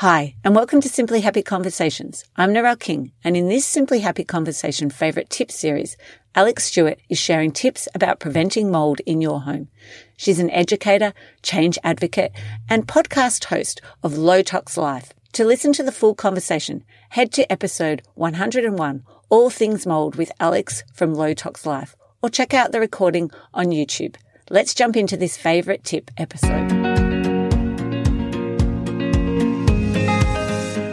Hi, and welcome to Simply Happy Conversations. I'm Narelle King, and in this Simply Happy Conversation favorite tip series, Alexx Stuart is sharing tips about preventing mold in your home. She's an educator, change advocate, and podcast host of Low Tox Life. To listen to the full conversation, head to episode 101, All Things Mold with Alexx from Low Tox Life, or check out the recording on YouTube. Let's jump into this favorite tip episode.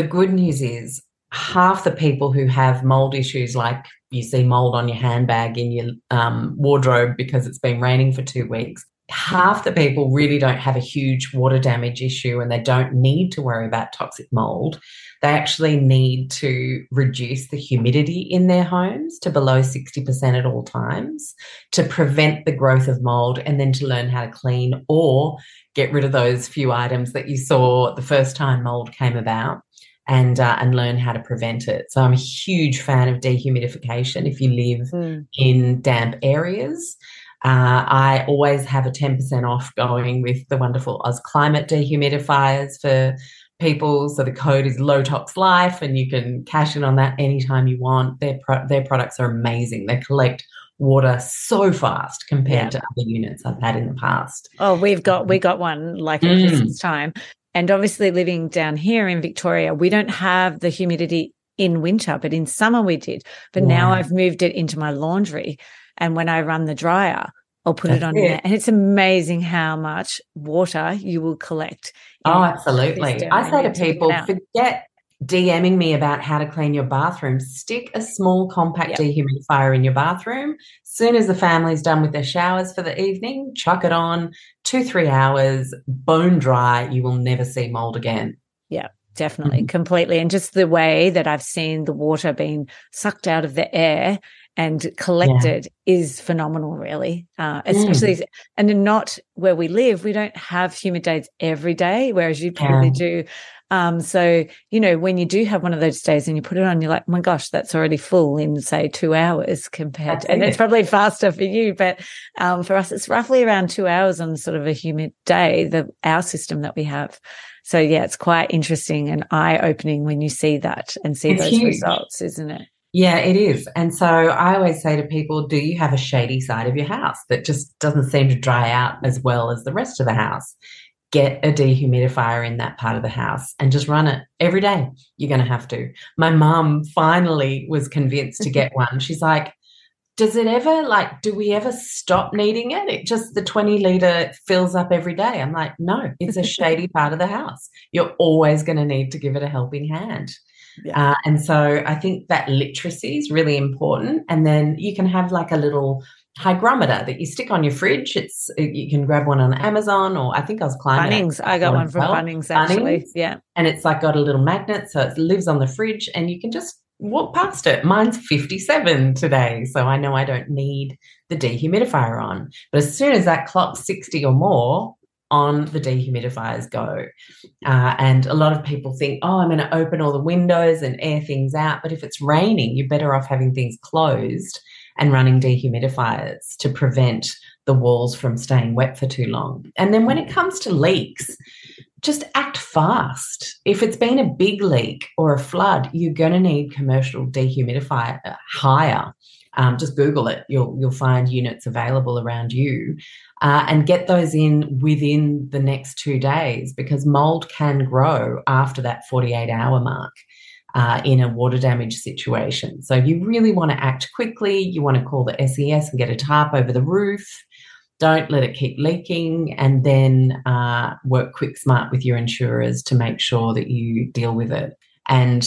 the good news is half the people who have mold issues, like you see mold on your handbag in your um, wardrobe because it's been raining for two weeks, half the people really don't have a huge water damage issue and they don't need to worry about toxic mold. They actually need to reduce the humidity in their homes to below 60% at all times to prevent the growth of mold and then to learn how to clean or get rid of those few items that you saw the first time mold came about and uh, and learn how to prevent it. So I'm a huge fan of dehumidification. If you live mm. in damp areas, uh, I always have a 10% off going with the wonderful Ausclimate dehumidifiers for people. So the code is Low Tox Life, and you can cash in on that anytime you want. Their pro- their products are amazing. They collect water so fast compared yeah. to other units I've had in the past. Oh, we've got we got one like at mm. Christmas time, and obviously, living down here in Victoria, we don't have the humidity in winter, but in summer we did. But wow. now I've moved it into my laundry. And when I run the dryer, I'll put That's it on it. there. And it's amazing how much water you will collect. Oh, absolutely. I say to people, forget DMing me about how to clean your bathroom, stick a small compact yep. dehumidifier in your bathroom. Soon as the family's done with their showers for the evening, chuck it on, two, three hours, bone dry. You will never see mold again. Yeah, definitely, mm-hmm. completely. And just the way that I've seen the water being sucked out of the air and collected yeah. is phenomenal, really. Uh, especially, mm. and not where we live, we don't have humid days every day, whereas you probably yeah. do um, so, you know, when you do have one of those days and you put it on, you're like, oh my gosh, that's already full in say two hours compared to, and it's probably faster for you, but, um, for us, it's roughly around two hours on sort of a humid day, the, our system that we have. So yeah, it's quite interesting and eye opening when you see that and see it's those huge. results, isn't it? Yeah, it is. And so I always say to people, do you have a shady side of your house that just doesn't seem to dry out as well as the rest of the house? Get a dehumidifier in that part of the house and just run it every day. You're going to have to. My mum finally was convinced to get one. She's like, does it ever like do we ever stop needing it it just the 20 liter fills up every day i'm like no it's a shady part of the house you're always going to need to give it a helping hand yeah. uh, and so i think that literacy is really important and then you can have like a little hygrometer that you stick on your fridge. It's you can grab one on Amazon or I think I was climbing. Bunnings. I got one from well. Bunnings actually. Bunnings. Yeah. And it's like got a little magnet, so it lives on the fridge, and you can just walk past it. Mine's 57 today, so I know I don't need the dehumidifier on. But as soon as that clock's 60 or more, on the dehumidifiers go. Uh, and a lot of people think, oh, I'm going to open all the windows and air things out. But if it's raining, you're better off having things closed and running dehumidifiers to prevent the walls from staying wet for too long. And then when it comes to leaks, just act fast. If it's been a big leak or a flood, you're going to need commercial dehumidifier uh, hire. Um, just Google it. You'll you'll find units available around you, uh, and get those in within the next two days because mold can grow after that 48 hour mark uh, in a water damage situation. So if you really want to act quickly. You want to call the SES and get a tarp over the roof. Don't let it keep leaking, and then uh, work quick smart with your insurers to make sure that you deal with it. And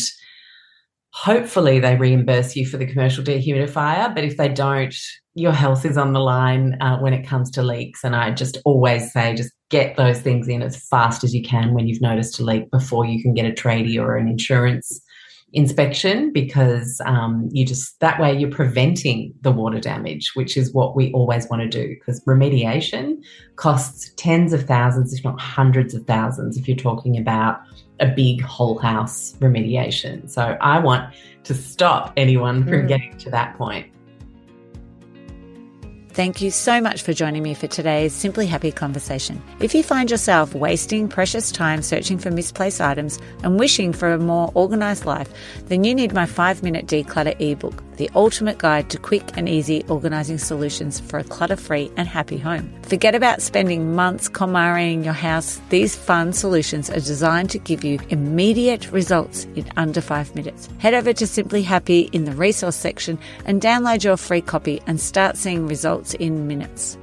hopefully, they reimburse you for the commercial dehumidifier. But if they don't, your health is on the line uh, when it comes to leaks. And I just always say, just get those things in as fast as you can when you've noticed a leak before you can get a tradie or an insurance inspection because um, you just that way you're preventing the water damage, which is what we always want to do. Because remediation costs tens of thousands, if not hundreds of thousands, if you're talking about a big whole house remediation. So I want to stop anyone from mm. getting to that point. Thank you so much for joining me for today's Simply Happy conversation. If you find yourself wasting precious time searching for misplaced items and wishing for a more organized life, then you need my five minute declutter ebook the ultimate guide to quick and easy organizing solutions for a clutter free and happy home. Forget about spending months KonMariing your house. These fun solutions are designed to give you immediate results in under five minutes. Head over to Simply Happy in the resource section and download your free copy and start seeing results in minutes.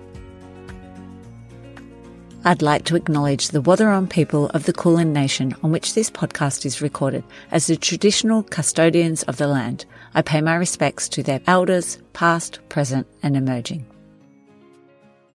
I'd like to acknowledge the Wathaurong people of the Kulin Nation on which this podcast is recorded as the traditional custodians of the land. I pay my respects to their elders, past, present, and emerging.